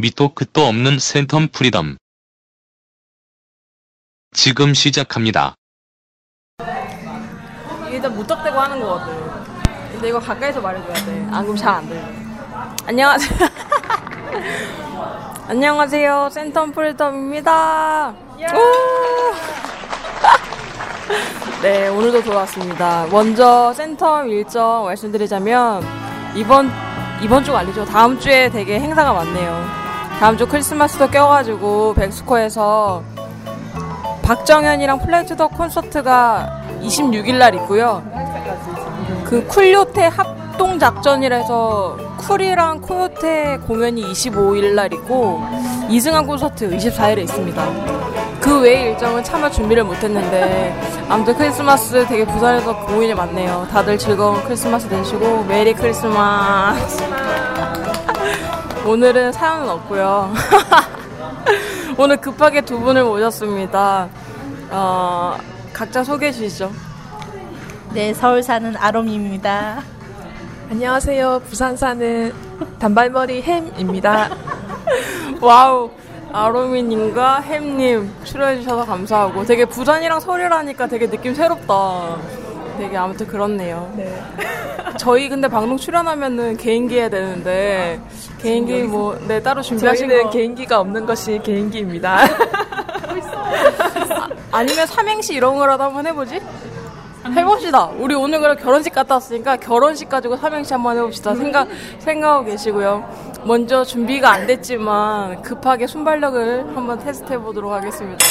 밑도 끝도 없는 센텀 프리덤. 지금 시작합니다. 일단 무턱대고 하는 거거든. 근데 이거 가까이서 말해줘야 돼. 안 그러면 잘안 들려. 안녕하세요. 안녕하세요. 센텀 프리덤입니다. 오! 네, 오늘도 돌아왔습니다. 먼저 센텀 일정 말씀드리자면 이번 이번 주가 아니죠. 다음 주에 되게 행사가 많네요. 다음 주 크리스마스도 껴가지고 벡스코에서 박정현이랑 플레이트 더 콘서트가 26일 날 있고요. 그 쿨요테 합동 작전이라서 쿨이랑 코요테 공연이 25일 날 있고 이승환 콘서트 24일에 있습니다. 그 외의 일정은 차마 준비를 못했는데 아무튼 크리스마스 되게 부산에서 공연이 많네요. 다들 즐거운 크리스마스 되시고 Merry Christmas. 오늘은 사연은 없고요. 오늘 급하게 두 분을 모셨습니다. 어, 각자 소개해 주시죠. 네, 서울 사는 아롬입니다. 안녕하세요. 부산 사는 단발머리 햄입니다. Wow. 아로미님과 햄님 출연해 주셔서 감사하고 되게 부산이랑 서울이라니까 되게 느낌 새롭다. 되게 아무튼 그렇네요. 네. 저희 근데 방송 출연하면은 개인기 해야 되는데 개인기 뭐 네 따로 준비하신 저희는 거 개인기가 없는 것이 개인기입니다. 아 니면 삼행시 이런 거라도 한번 해보지? 해봅시다. 우리 오늘 그럼 결혼식 갔다 왔으니까 결혼식 가지고 삼행시 한번 해봅시다. 생각 생각하고 계시고요. 먼저 준비가 안 됐지만 급하게 순발력을 한번 테스트 해보도록 하겠습니다.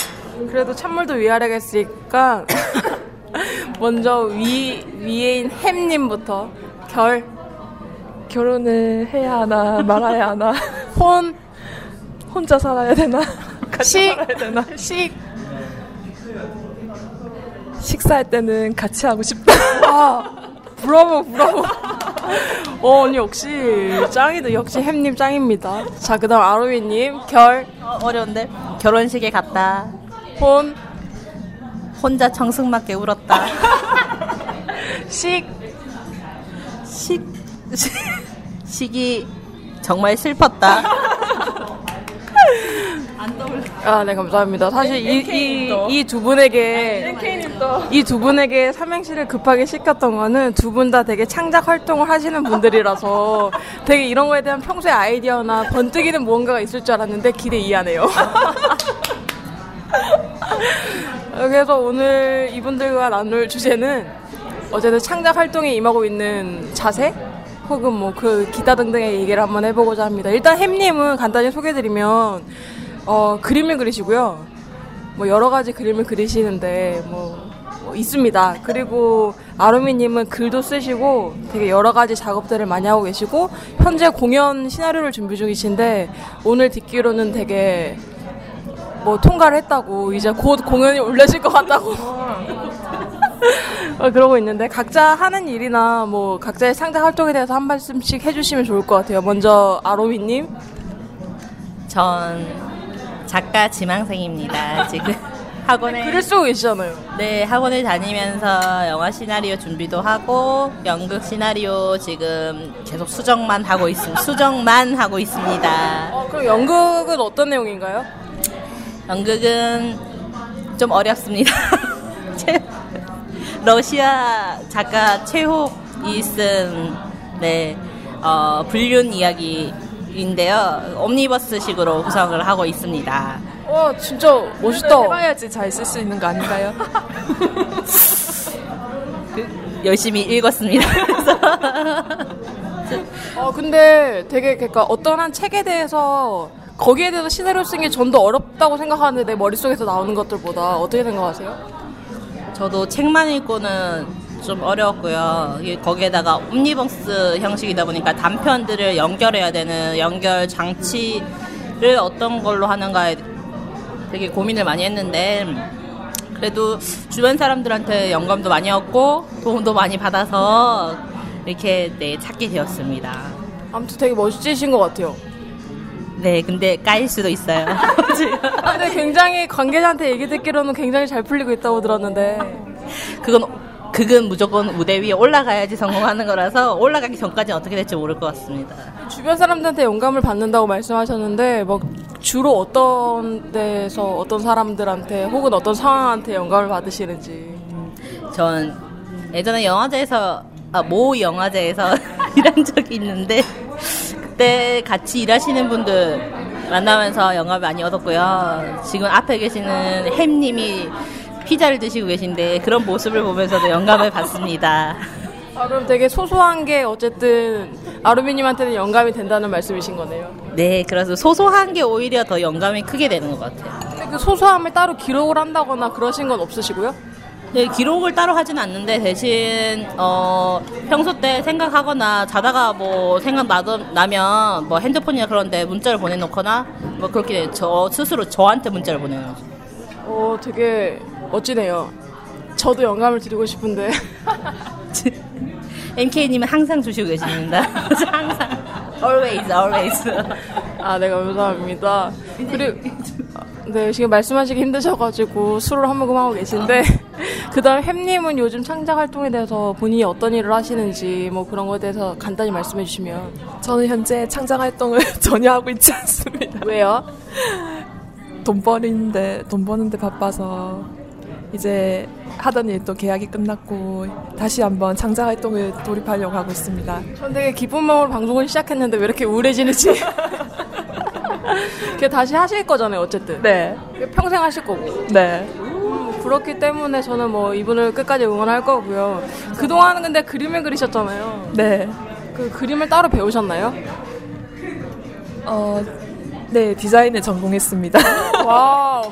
그래도 찬물도 위아래가 있으니까 먼저 위 위에인 햄님부터 결, 결혼을 해야 하나 말아야 하나 혼, 혼자 살아야 되나 같이 식, 살아야 되나 식, 식사할 때는 같이 하고 싶다. 아, 브라보, 브라보. 어, 언니 역시 짱이다. 역시 햄님 짱입니다. 자, 그 다음 아로미님, 결, 어, 어려운데? 결혼식에 갔다. 혼, 혼자 청승맞게 울었다. 식, 식, 식이 정말 슬펐다. 아, 네, 감사합니다. 사실 이, 이, 이 두 분에게, 이 두 분에게 삼행시를 급하게 시켰던 거는 두 분 다 되게 창작 활동을 하시는 분들이라서 되게 이런 거에 대한 평소의 아이디어나 번뜩이는 무언가가 있을 줄 알았는데 기대 이하네요. 그래서 오늘 이분들과 나눌 주제는 어쨌든 창작 활동에 임하고 있는 자세? 혹은 뭐 그 기타 등등의 얘기를 한번 해보고자 합니다. 일단 햄님은 간단히 소개해드리면 어, 그림을 그리시고요. 뭐 여러 가지 그림을 그리시는데 뭐, 뭐 있습니다. 그리고 아로미님은 글도 쓰시고 되게 여러 가지 작업들을 많이 하고 계시고 현재 공연 시나리오를 준비 중이신데 오늘 듣기로는 되게 뭐 통과를 했다고 이제 곧 공연이 올려질 것 같다고 어, 그러고 있는데 각자 하는 일이나 뭐 각자의 창작 활동에 대해서 한 말씀씩 해주시면 좋을 것 같아요. 먼저 아로미님. 전 작가 지망생입니다. 지금 학원에 글을 쓰고 계시잖아요. 네 학원을 다니면서 영화 시나리오 준비도 하고 연극 시나리오 지금 계속 수정만 하고 있습니다. 수정만 하고 있습니다. 어, 그럼 연극은 어떤 내용인가요? 연극은 좀 어렵습니다. 제- 러시아 작가 최혹이 쓴 네, 어, 불륜 이야기인데요. 옴니버스식으로 구성을 하고 있습니다. 와 진짜 멋있다. 해봐야지 잘 쓸 수 있는 거 아닌가요? 그, 열심히 읽었습니다. 그래서 어 근데 되게 그러니까 어떤 한 책에 대해서 거기에 대해서 시나리오 쓰는 게 전 더 어렵다고 생각하는데 내 머릿속에서 나오는 것들보다 어떻게 생각하세요? 저도 책만 읽고는 좀 어려웠고요. 거기에다가 옴니버스 형식이다 보니까 단편들을 연결해야 되는 연결 장치를 어떤 걸로 하는가에 되게 고민을 많이 했는데 그래도 주변 사람들한테 영감도 많이 얻고 도움도 많이 받아서 이렇게 네, 찾게 되었습니다. 아무튼 되게 멋지신 것 같아요. 네, 근데 까일 수도 있어요. 아, 근데 굉장히 관계자한테 얘기 듣기로는 굉장히 잘 풀리고 있다고 들었는데 그건 극은 무조건 무대 위에 올라가야지 성공하는 거라서 올라가기 전까지는 어떻게 될지 모를 것 같습니다. 주변 주변 사람들한테 영감을 받는다고 말씀하셨는데 뭐 주로 어떤 데서 어떤 사람들한테 혹은 어떤 상황한테 영감을 받으시는지 전 예전에 영화제에서 아, 모 영화제에서 일한 적이 있는데 그때 같이 일하시는 분들 만나면서 영감을 많이 얻었고요. 지금 앞에 계시는 햄님이 피자를 드시고 계신데 그런 모습을 보면서도 영감을 받습니다. 아, 그럼 되게 소소한 게 어쨌든 아루미님한테는 영감이 된다는 말씀이신 거네요. 네, 그래서 소소한 게 오히려 더 영감이 크게 되는 것 같아요. 그 소소함을 따로 기록을 한다거나 그러신 건 없으시고요? 네, 기록을 따로 하진 않는데 대신 어, 평소 때 생각하거나 자다가 뭐 생각 나도, 나면 뭐 핸드폰이나 그런데 문자를 보내놓거나 뭐 그렇게 저 스스로 저한테 문자를 거죠. 어, 되게 멋지네요. 저도 영감을 드리고 싶은데. MK님은 항상 주시고 계십니다. 항상. always, always. 아, 네, 감사합니다. 그리고, 네, 지금 말씀하시기 힘드셔가지고 술을 한 모금 하고 계신데, 그 다음 햄님은 요즘 창작 활동에 대해서 본인이 어떤 일을 하시는지, 뭐 그런 거에 대해서 간단히 말씀해 주시면. 저는 현재 창작 활동을 전혀 하고 있지 않습니다. 왜요? 돈 버리는데 돈 버는데 바빠서 이제 하던 일또 계약이 끝났고 다시 한번 창작 활동을 돌입하려고 하고 있습니다. 전 되게 기쁜 마음으로 방송을 시작했는데 왜 이렇게 우울해지는지. 그 다시 하실 거잖아요, 어쨌든. 네, 평생 하실 거고. 네. 음, 그렇기 때문에 저는 뭐 이분을 끝까지 응원할 거고요. 그동안은 근데 그림을 그리셨잖아요. 네. 그 그림을 따로 배우셨나요? 어, 네, 디자인을 전공했습니다. Wow.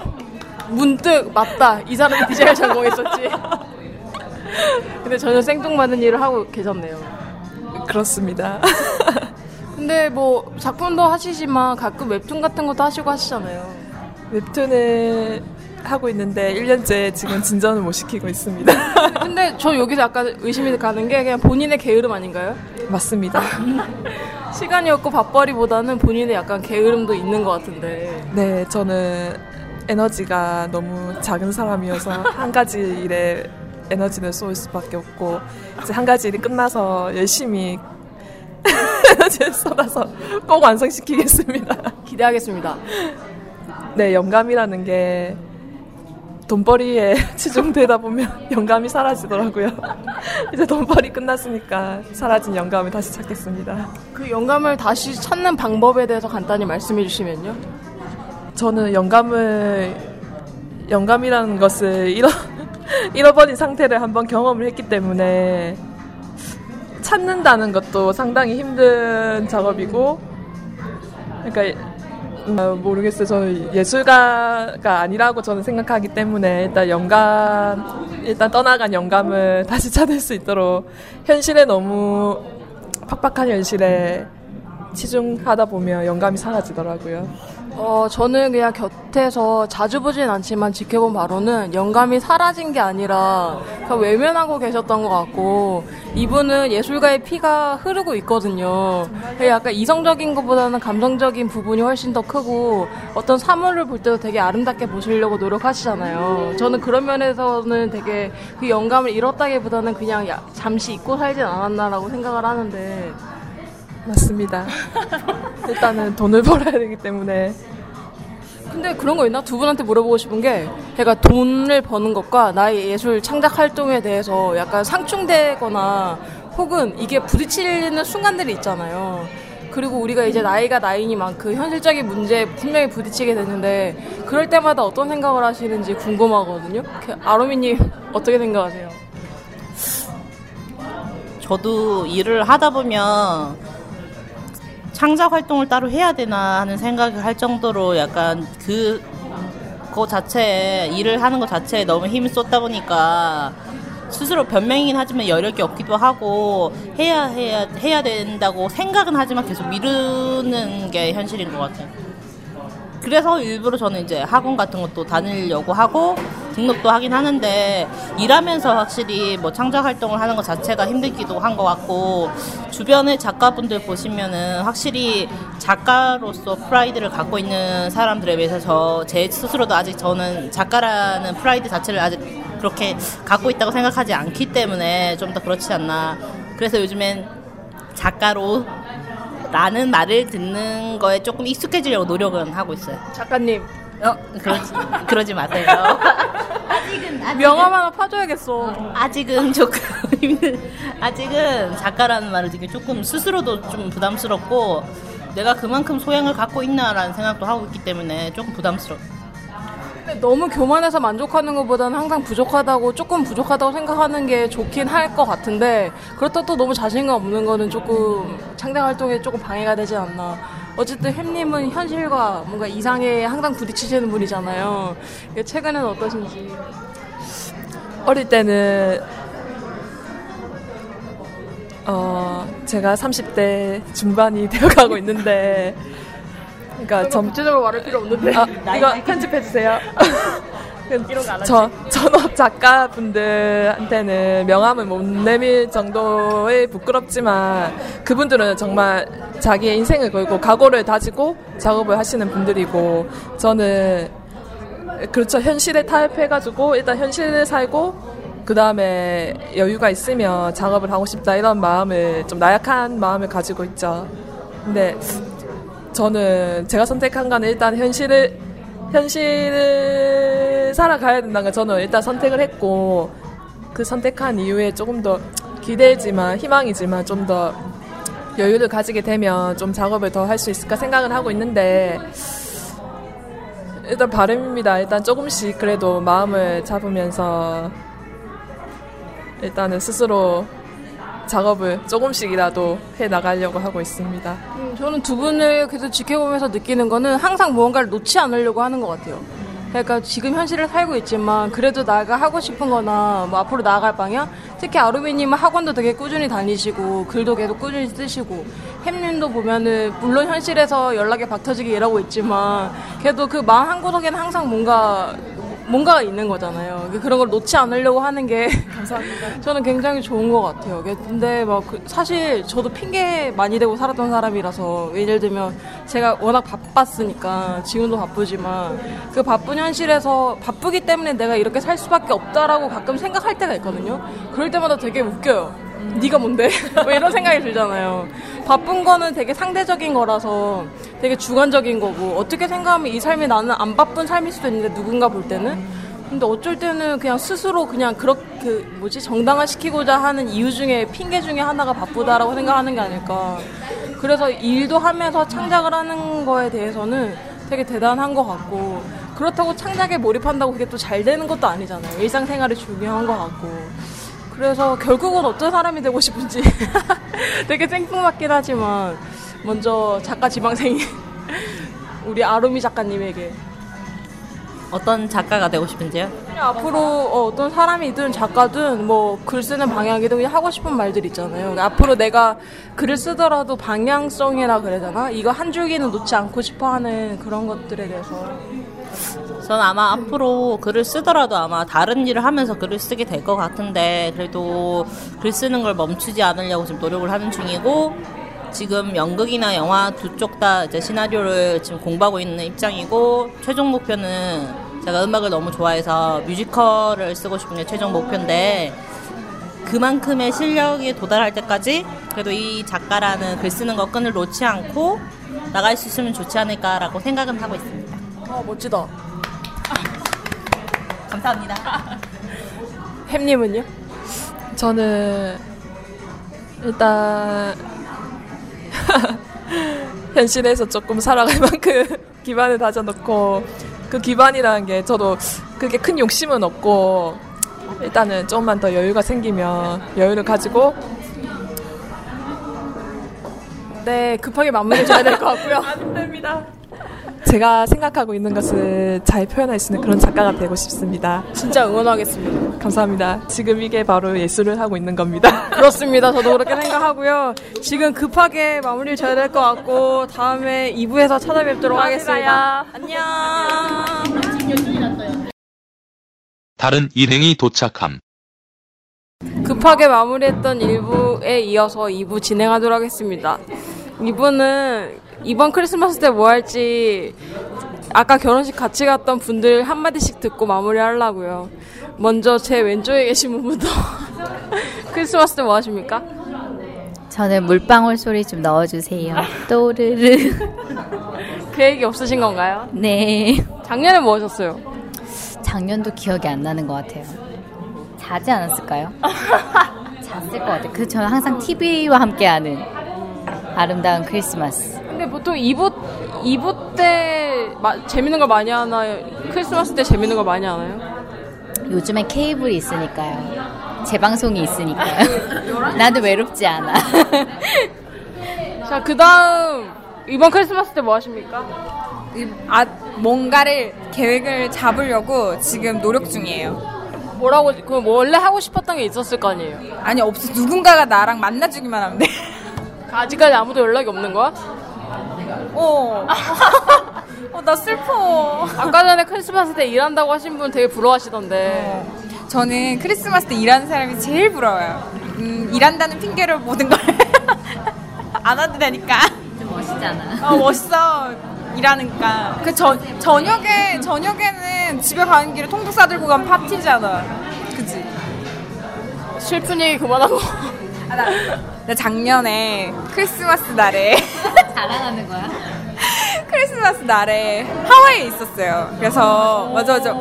문득 맞다. 이 사람이 디자인 전공했었지. 근데 전혀 생뚱맞은 일을 하고 계셨네요. 그렇습니다. 근데 뭐 작품도 하시지만 가끔 웹툰 같은 것도 하시고 하시잖아요. 웹툰을 하고 있는데 1년째 지금 진전을 못 시키고 있습니다. 근데 저 여기서 약간 의심이 가는 게 그냥 본인의 게으름 아닌가요? 맞습니다. 시간이 없고 밥벌이보다는 본인의 약간 게으름도 있는 것 같은데. 네, 저는 에너지가 너무 작은 사람이어서 한 가지 일에 에너지를 쏠 수밖에 없고 이제 한 가지 일이 끝나서 열심히 에너지를 쏟아서 꼭 완성시키겠습니다. 기대하겠습니다. 네, 영감이라는 게 돈벌이에 치중되다 보면 영감이 사라지더라고요. 이제 돈벌이 끝났으니까 사라진 영감을 다시 찾겠습니다. 그 영감을 다시 찾는 방법에 대해서 간단히 말씀해 주시면요. 저는 영감을 영감이라는 것을 잃어 잃어버린 상태를 한번 경험을 했기 때문에 찾는다는 것도 상당히 힘든 작업이고 그러니까 어, 모르겠어요. 저는 예술가가 아니라고 저는 생각하기 때문에 일단 영감 일단 떠나간 영감을 다시 찾을 수 있도록 현실에 너무 팍팍한 현실에 치중하다 보면 영감이 사라지더라고요. 어, 저는 그냥 곁에서 자주 보진 않지만 지켜본 바로는 영감이 사라진 게 아니라 외면하고 계셨던 것 같고 이분은 예술가의 피가 흐르고 있거든요. 약간 이성적인 것보다는 감성적인 부분이 훨씬 더 크고 어떤 사물을 볼 때도 되게 아름답게 보시려고 노력하시잖아요. 저는 그런 면에서는 되게 그 영감을 잃었다기보다는 그냥 야, 잠시 잊고 살진 않았나라고 생각을 하는데 맞습니다. 일단은 돈을 벌어야 되기 때문에 근데 그런 거 있나? 두 분한테 물어보고 싶은 게, 제가 돈을 버는 것과 나의 예술 창작 활동에 대해서 약간 상충되거나 혹은 이게 부딪히는 순간들이 있잖아요. 그리고 우리가 이제 나이가 나이니만큼 현실적인 문제에 분명히 부딪히게 되는데, 그럴 때마다 어떤 생각을 하시는지 궁금하거든요. 아로미님, 어떻게 생각하세요? 저도 일을 하다 보면 창작 활동을 따로 해야 되나 하는 생각을 할 정도로 약간 그, 그 자체에, 일을 하는 것 자체에 너무 힘을 쏟다 보니까 스스로 변명이긴 하지만 여력이 없기도 하고 해야 해야 해야 된다고 생각은 하지만 계속 미루는 게 현실인 것 같아요. 그래서 일부러 저는 이제 학원 같은 것도 다니려고 하고 등록도 하긴 하는데 일하면서 확실히 뭐 창작 활동을 하는 것 자체가 힘들기도 한 것 같고 주변의 작가분들 보시면은 확실히 작가로서 프라이드를 갖고 있는 사람들에 비해서 저 제 스스로도 아직 저는 작가라는 프라이드 자체를 아직 그렇게 갖고 있다고 생각하지 않기 때문에 좀 더 그렇지 않나. 그래서 요즘엔 작가로 라는 말을 듣는 거에 조금 익숙해지려고 노력은 하고 있어요. 작가님 어, 그러지, 그러지 마세요. 아직은, 아직은, 명함 하나 파줘야겠어. 아직은 조금 아직은 작가라는 말을 되게 조금 스스로도 좀 부담스럽고, 내가 그만큼 소양을 갖고 있나라는 생각도 하고 있기 때문에 조금 부담스러워. 근데 너무 교만해서 만족하는 것보다는 항상 부족하다고 조금 부족하다고 생각하는 게 좋긴 할 것 같은데 그렇다고 또 너무 자신감 없는 거는 조금 창작 활동에 조금 방해가 되지 않나. 어쨌든 햄님은 현실과 뭔가 이상에 항상 부딪히시는 분이잖아요. 최근에는 어떠신지. 어릴 때는 어 제가 30대 중반이 되어가고 있는데 그러니까 전 구체적으로 말할 필요 없는데. 아, 이거 편집해 주세요. 하지. 저 전업 작가분들한테는 명함을 못 내밀 정도의 부끄럽지만 그분들은 정말 자기의 인생을 걸고 각오를 다지고 작업을 하시는 분들이고 저는 그렇죠 현실에 타협해가지고 일단 현실을 살고 그 다음에 여유가 있으면 작업을 하고 싶다 이런 마음을 좀 나약한 마음을 가지고 있죠. 근데 저는 제가 선택한 거는 일단 현실을 현실을 살아가야 된다는 걸 저는 일단 선택을 했고 그 선택한 이후에 조금 더 기대지만 희망이지만 좀 더 여유를 가지게 되면 좀 작업을 더 할 수 있을까 생각을 하고 있는데 일단 바람입니다. 일단 조금씩 그래도 마음을 잡으면서 일단은 스스로 작업을 조금씩이라도 해 나가려고 하고 있습니다. 음, 저는 두 분을 계속 지켜보면서 느끼는 거는 항상 무언가를 놓지 않으려고 하는 것 같아요. 그러니까 지금 현실을 살고 있지만 그래도 나가 하고 싶은 거나 뭐 앞으로 나아갈 방향? 특히 아루미님은 학원도 되게 꾸준히 다니시고 글도 계속 꾸준히 쓰시고 햄님도 보면은 물론 현실에서 연락에 박터지게 일하고 있지만 그래도 그 마음 한구석에는 항상 뭔가 뭔가가 있는 거잖아요. 그런 걸 놓지 않으려고 하는 게 감사합니다. 저는 굉장히 좋은 것 같아요. 근데 막 그 사실 저도 핑계 많이 대고 살았던 사람이라서 예를 들면 제가 워낙 바빴으니까 지금도 바쁘지만 그 바쁜 현실에서 바쁘기 때문에 내가 이렇게 살 수밖에 없다라고 가끔 생각할 때가 있거든요. 그럴 때마다 되게 웃겨요. 네가 뭔데? 뭐 이런 생각이 들잖아요. 바쁜 거는 되게 상대적인 거라서 되게 주관적인 거고 어떻게 생각하면 이 삶이 나는 안 바쁜 삶일 수도 있는데 누군가 볼 때는 근데 어쩔 때는 그냥 스스로 그냥 그렇게 그 뭐지 정당화 시키고자 하는 이유 중에 핑계 중에 하나가 바쁘다라고 생각하는 게 아닐까. 그래서 일도 하면서 창작을 하는 거에 대해서는 되게 대단한 것 같고 그렇다고 창작에 몰입한다고 그게 또 잘 되는 것도 아니잖아요. 일상생활이 중요한 것 같고. 그래서 결국은 어떤 사람이 되고 싶은지 되게 생뚱 맞긴 하지만 먼저 작가 지망생이 우리 아루미 작가님에게 어떤 작가가 되고 싶은지요? 앞으로 어, 떤 사람이든 작가든 뭐 글 쓰는 방향이든 그냥 하고 싶은 말들 있잖아요. 그러니까 앞으로 내가 글을 쓰더라도 방향성이라 그러잖아. 이거 한 줄기는 놓지 않고 싶어하는 그런 것들에 대해서 저는 아마 앞으로 글을 쓰더라도 아마 다른 일을 하면서 글을 쓰게 될 것 같은데 그래도 글 쓰는 걸 멈추지 않으려고 지금 노력을 하는 중이고 지금 연극이나 영화 두 쪽 다 이제 시나리오를 지금 공부하고 있는 입장이고 최종 목표는 제가 음악을 너무 좋아해서 뮤지컬을 쓰고 싶은 게 최종 목표인데 그만큼의 실력에 도달할 때까지 그래도 이 작가라는 글 쓰는 거 끈을 놓지 않고 나갈 수 있으면 좋지 않을까라고 생각은 하고 있습니다. 아 멋지다. 감사합니다. 햄님은요? 저는 일단 현실에서 조금 살아갈 만큼 기반을 다져놓고 그 기반이라는 게 저도 그게 큰 욕심은 없고 일단은 조금만 더 여유가 생기면 여유를 가지고 네 급하게 마무리 져야 될 것 같고요. 안 됩니다. 제가 생각하고 있는 것을 잘 표현할 수 있는 그런 작가가 되고 싶습니다. 진짜 응원하겠습니다. 감사합니다. 지금 이게 바로 예술을 하고 있는 겁니다. 그렇습니다. 저도 그렇게 생각하고요. 지금 급하게 마무리를 져야 될 것 같고 다음에 2부에서 찾아뵙도록 하겠습니다. 안녕. 다른 일행이 도착함. 급하게 마무리했던 1부에 이어서 2부 진행하도록 하겠습니다. 2부는 이번 크리스마스 때 뭐 할지 아까 결혼식 같이 갔던 분들 한마디씩 듣고 마무리 하려고요. 먼저 제 왼쪽에 계신 분부터 크리스마스 때 뭐 하십니까? 저는 물방울 소리 좀 넣어주세요. 또르르. 계획이 없으신 건가요? 네. 작년에 뭐 하셨어요? 작년도 기억이 안 나는 것 같아요. 자지 않았을까요? 잤을 것 같아요. 그 저는 항상 TV와 함께하는 아름다운 크리스마스. 보통 2부, 2부 때 마- 재밌는 걸 많이 하나요? 크리스마스 때 재밌는 걸 많이 하나요? 요즘에 케이블이 있으니까요. 재방송이 있으니까요. 나도 외롭지 않아. 자, 그 다음, 이번 크리스마스 때 뭐 하십니까? 아, 뭔가를 계획을 잡으려고 지금 노력 중이에요. 뭐라고, 그 원래 하고 싶었던 게 있었을 거 아니에요? 아니, 없어. 누군가가 나랑 만나주기만 하면 돼. 아직까지 아무도 연락이 없는 거야? 어. 어, 나 슬퍼. 아까 전에 크리스마스 때 일한다고 하신 분 되게 부러워하시던데. 저는 크리스마스 때 일하는 사람이 제일 부러워요. 음, 일한다는 핑계로 모든 걸 안 해도 되니까. 좀 멋있잖아. 어, 멋있어. 일하니까. 그 저, 저녁에, 저녁에는 집에 가는 길에 통도 싸들고 가면 파티잖아. 그치? 슬픈 얘기 그만하고. 아, 나, 나 작년에 크리스마스 날에 자랑하는 거야? 크리스마스 날에 하와이에 있었어요. 그래서 맞아 맞아.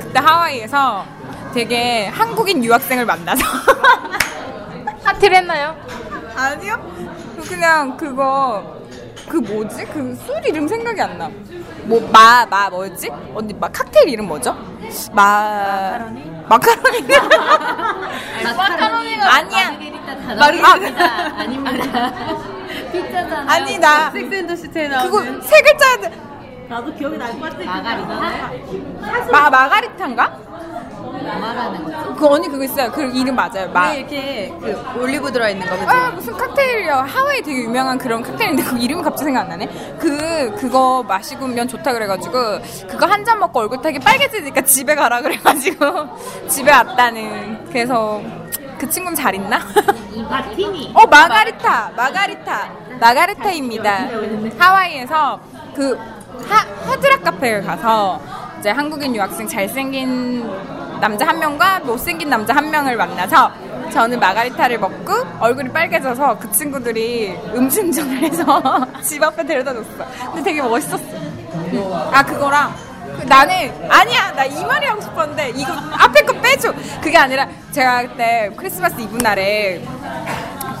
그때 하와이에서 되게 한국인 유학생을 만나서 파티를 했나요? 아니요. 그냥 그거 그 뭐지? 그 술 이름 생각이 안 나. 뭐마마 뭐였지? 언니 마 칵테일 이름 뭐죠? 마 마카로니. 마카로니가 아니야. 마르게리타 마르- 단어입니다. 아닙니다. 피자잖아. 아니 나 섹스앤더시티에 그거 나오는 세 글자인데 나도 기억이 날 것 같아. 마가리타? 마 마가리타인가? 뭐 말하는 거지? 그 언니 그거 있어요. 그 이름 맞아요. 마. 네, 이렇게 그 올리브 들어 있는 거, 그지? 아 무슨 칵테일이야 하와이 되게 유명한 그런 칵테일인데 그 이름이 갑자기 생각 안 나네 그 그거 마시면 좋다 그래가지고 그거 한 잔 먹고 얼굴 타기 빨개지니까 집에 가라 그래가지고 집에 왔다는 그래서 그 친구는 잘 있나? 이 마티니. 어 마가리타 마가리타 마가리타입니다 하와이에서 그 하, 하드락 카페를 가서 이제 한국인 유학생 잘생긴 남자 한 명과 못생긴 남자 한 명을 만나서 저는 마가리타를 먹고 얼굴이 빨개져서 그 친구들이 음주운전을 해서 집 앞에 데려다 줬어 근데 되게 멋있었어 아 그거랑 그 나는 아니야 나 이 말이 하고 싶었는데 이거 앞에 거 빼줘 그게 아니라 제가 그때 크리스마스 이브 날에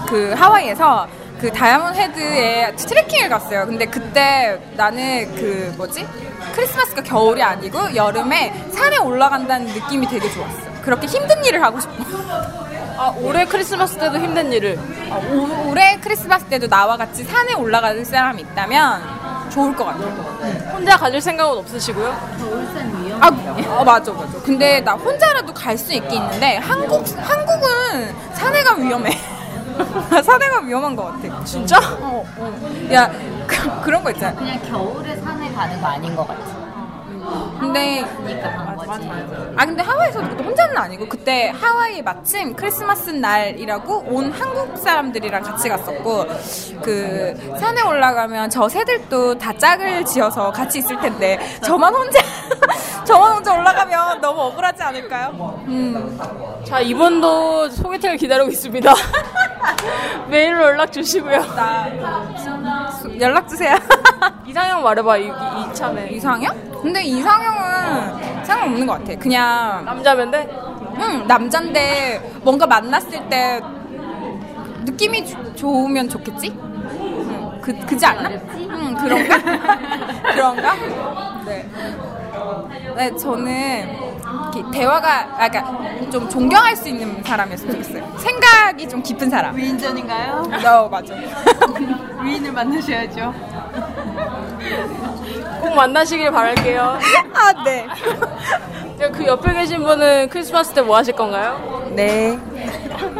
그 하와이에서 그 다이아몬드 헤드에 트레킹을 갔어요. 근데 그때 나는 그 뭐지? 크리스마스가 겨울이 아니고 여름에 산에 올라간다는 느낌이 되게 좋았어. 그렇게 힘든 일을 하고 싶어. 아, 올해 크리스마스 때도 힘든 일을. 어, 올- 올해 크리스마스 때도 나와 같이 산에 올라갈 사람이 있다면 좋을 것 같아요. 혼자 가질 생각은 없으시고요? 아, 어, 맞아, 맞아. 근데 나 혼자라도 갈 수 있긴 있는데 한국 한국은 산에 가면 위험해. 산에 가면 위험한 것 같아. 진짜? 어, 어. 야, 그, 그런 거 있잖아. 그냥 겨울에 산에 가는 거 아닌 것 같아. 근데. 아 근데 하와이에서도 그때 혼자는 아니고 그때 하와이에 마침 크리스마스 날이라고 온 한국 사람들이랑 같이 갔었고 그 산에 올라가면 저 새들도 다 짝을 지어서 같이 있을 텐데 저만 혼자 저만 혼자 올라가면 너무 억울하지 않을까요? 음. 자, 이번도 소개팅을 기다리고 있습니다. 메일로 연락 주시고요. 나 연락 주세요. 이상형 말해봐, 이, 이, 이참에. 이상형? 근데 이상형은 상관없는 것 같아. 그냥 남자면 돼? 응, 남잔데 뭔가 만났을 때 느낌이 주- 좋으면 좋겠지? 응, 그, 그지 않나? 응, 그런가? 그런가? 네. 네, 저는 이렇게 대화가, 아, 그러니까 좀 존경할 수 있는 사람이었으면 좋겠어요. 생각이 좀 깊은 사람. 위인전인가요? 어, 맞아. 위인을 만나셔야죠. 꼭 만나시길 바랄게요. 아, 네. 그 옆에 계신 분은 크리스마스 때 뭐 하실 건가요? 네.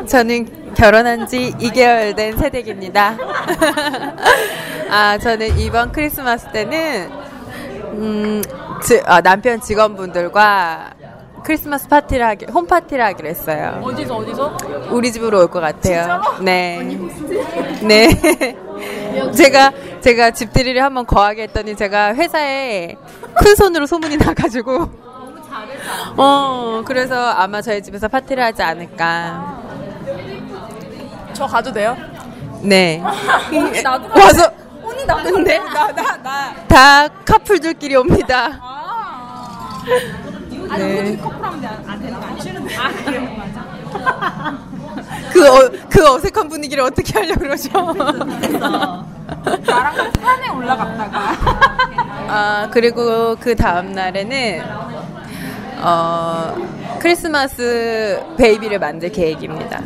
저는 결혼한 지 2개월 된 새댁입니다. 아, 저는 이번 크리스마스 때는, 음, 지- 아, 남편 직원분들과 크리스마스 파티를 하기, 홈 파티를 하기로 했어요. 어디서, 어디서? 우리 집으로 올 것 같아요. 네. 네. 제가, 제가 집들이를 한번 거하게 했더니 제가 회사에 큰 손으로 소문이 나가지고. 어, 그래서 아마 저희 집에서 파티를 하지 않을까. 저 가도 돼요? 네. 나도 와서 언니 나도 근데 나나 나. 다 커플들끼리 옵니다. 아. 네. 커플하면 안, 안 되는 거 아니시는데. 아 그래요 맞아. 그, 어, 그 어색한 분위기를 어떻게 하려고 그러죠? 나랑 같이 산에 올라갔다가. 아, 그리고 그 다음 날에는, 어, 크리스마스 베이비를 만들 계획입니다.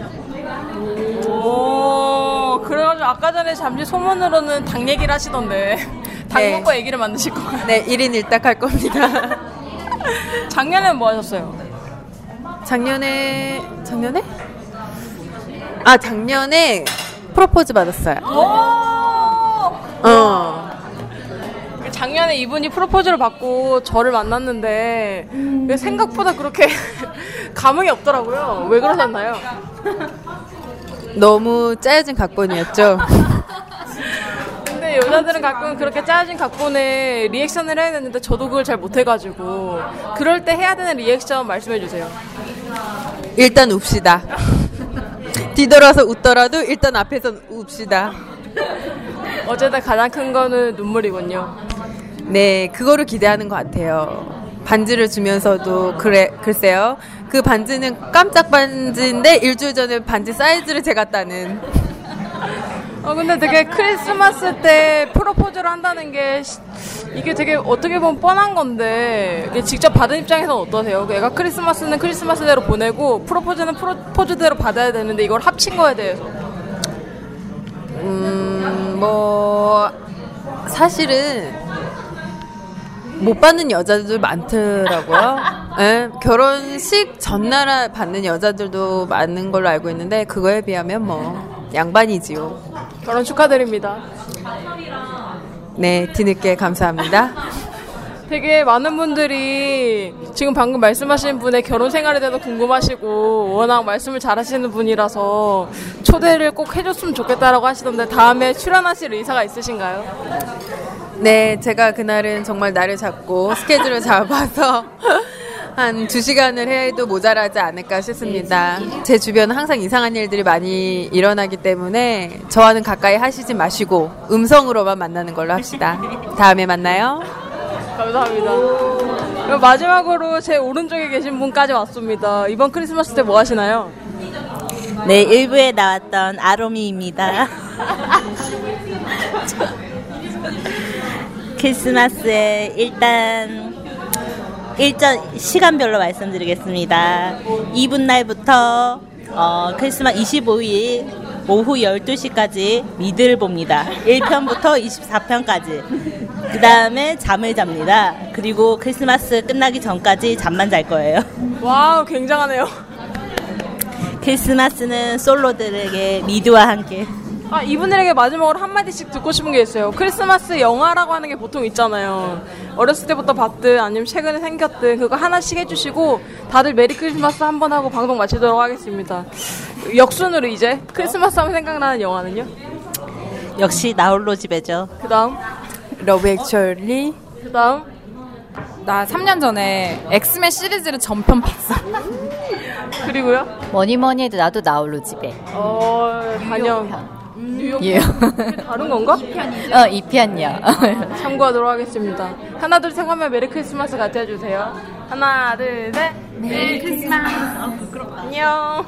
오, 그래가지고 아까 전에 잠시 소문으로는 닭 얘기를 하시던데. 닭 네. 먹고 얘기를 만드실 거예요. 네, 1인 1닭 할 겁니다. 작년엔 뭐 하셨어요? 작년에, 작년에? 아, 작년에 프로포즈 받았어요. 오! 어. 작년에 이분이 프로포즈를 받고 저를 만났는데 왜 생각보다 그렇게 감흥이 없더라고요. 왜 그러셨나요? 너무 짜여진 각본이었죠. 근데 여자들은 가끔 그렇게 짜여진 각본에 리액션을 해야 되는데 저도 그걸 잘 못해가지고 그럴 때 해야 되는 리액션 말씀해 주세요. 일단 웁시다. 뒤돌아서 웃더라도 일단 앞에서 웁시다. 어쨌든 가장 큰 거는 눈물이군요. 네, 그거를 기대하는 것 같아요. 반지를 주면서도 그래 글쎄요. 그 반지는 깜짝 반지인데 일주일 전에 반지 사이즈를 재갔다는. 어 근데 되게 크리스마스 때 프로포즈를 한다는 게 시- 이게 되게 어떻게 보면 뻔한 건데 이게 직접 받은 입장에서는 어떠세요? 얘가 크리스마스는 크리스마스대로 보내고 프로포즈는 프로포즈대로 받아야 되는데 이걸 합친 거에 대해서 음, 뭐 사실은 못 받는 여자들도 많더라고요. 예, 결혼식 전날 받는 여자들도 많은 걸로 알고 있는데 그거에 비하면 뭐 양반이지요. 결혼 축하드립니다. 네, 뒤늦게 감사합니다. 되게 많은 분들이 지금 방금 말씀하신 분의 결혼 생활에 대해서 궁금하시고 워낙 말씀을 잘하시는 분이라서 초대를 꼭 해줬으면 좋겠다라고 하시던데 다음에 출연하실 의사가 있으신가요? 네, 제가 그날은 정말 날을 잡고 스케줄을 잡아서 한 두 시간을 해도 모자라지 않을까 싶습니다. 제 주변은 항상 이상한 일들이 많이 일어나기 때문에 저와는 가까이 하시지 마시고 음성으로만 만나는 걸로 합시다. 다음에 만나요. 감사합니다. 그럼 마지막으로 제 오른쪽에 계신 분까지 왔습니다. 이번 크리스마스 때 뭐 하시나요? 네, 일부에 나왔던 아로미입니다. 크리스마스에 일단 일전 시간별로 말씀드리겠습니다. 이브 날부터 어, 크리스마스 25일 오후 12시까지 미드를 봅니다. 1편부터 24편까지. 그 다음에 잠을 잡니다. 그리고 크리스마스 끝나기 전까지 잠만 잘 거예요. Wow, 굉장하네요. 크리스마스는 솔로들에게 미드와 함께 아, 이분들에게 마지막으로 한마디씩 듣고 싶은 게 있어요. 크리스마스 영화라고 하는 게 보통 있잖아요. 어렸을 때부터 봤든 아니면 최근에 생겼든 그거 하나씩 해주시고 다들 Merry Christmas 한 번 하고 방송 마치도록 하겠습니다. 역순으로 이제 크리스마스 하면 생각나는 영화는요? 역시 나홀로 집에죠. 그 다음, Love Actually 그 다음. 나 3년 전에 엑스맨 시리즈를 전편 봤어. 그리고요? 뭐니 뭐니 해도 나도 나홀로 집에. 어, 단연. 뉴욕 예. 다른 건가? 어, 이 편이요. 참고하도록 하겠습니다. 하나, 둘, 셋 하면 Merry Christmas 같이 해주세요. 하나, 둘, 셋. Merry Christmas. 안녕.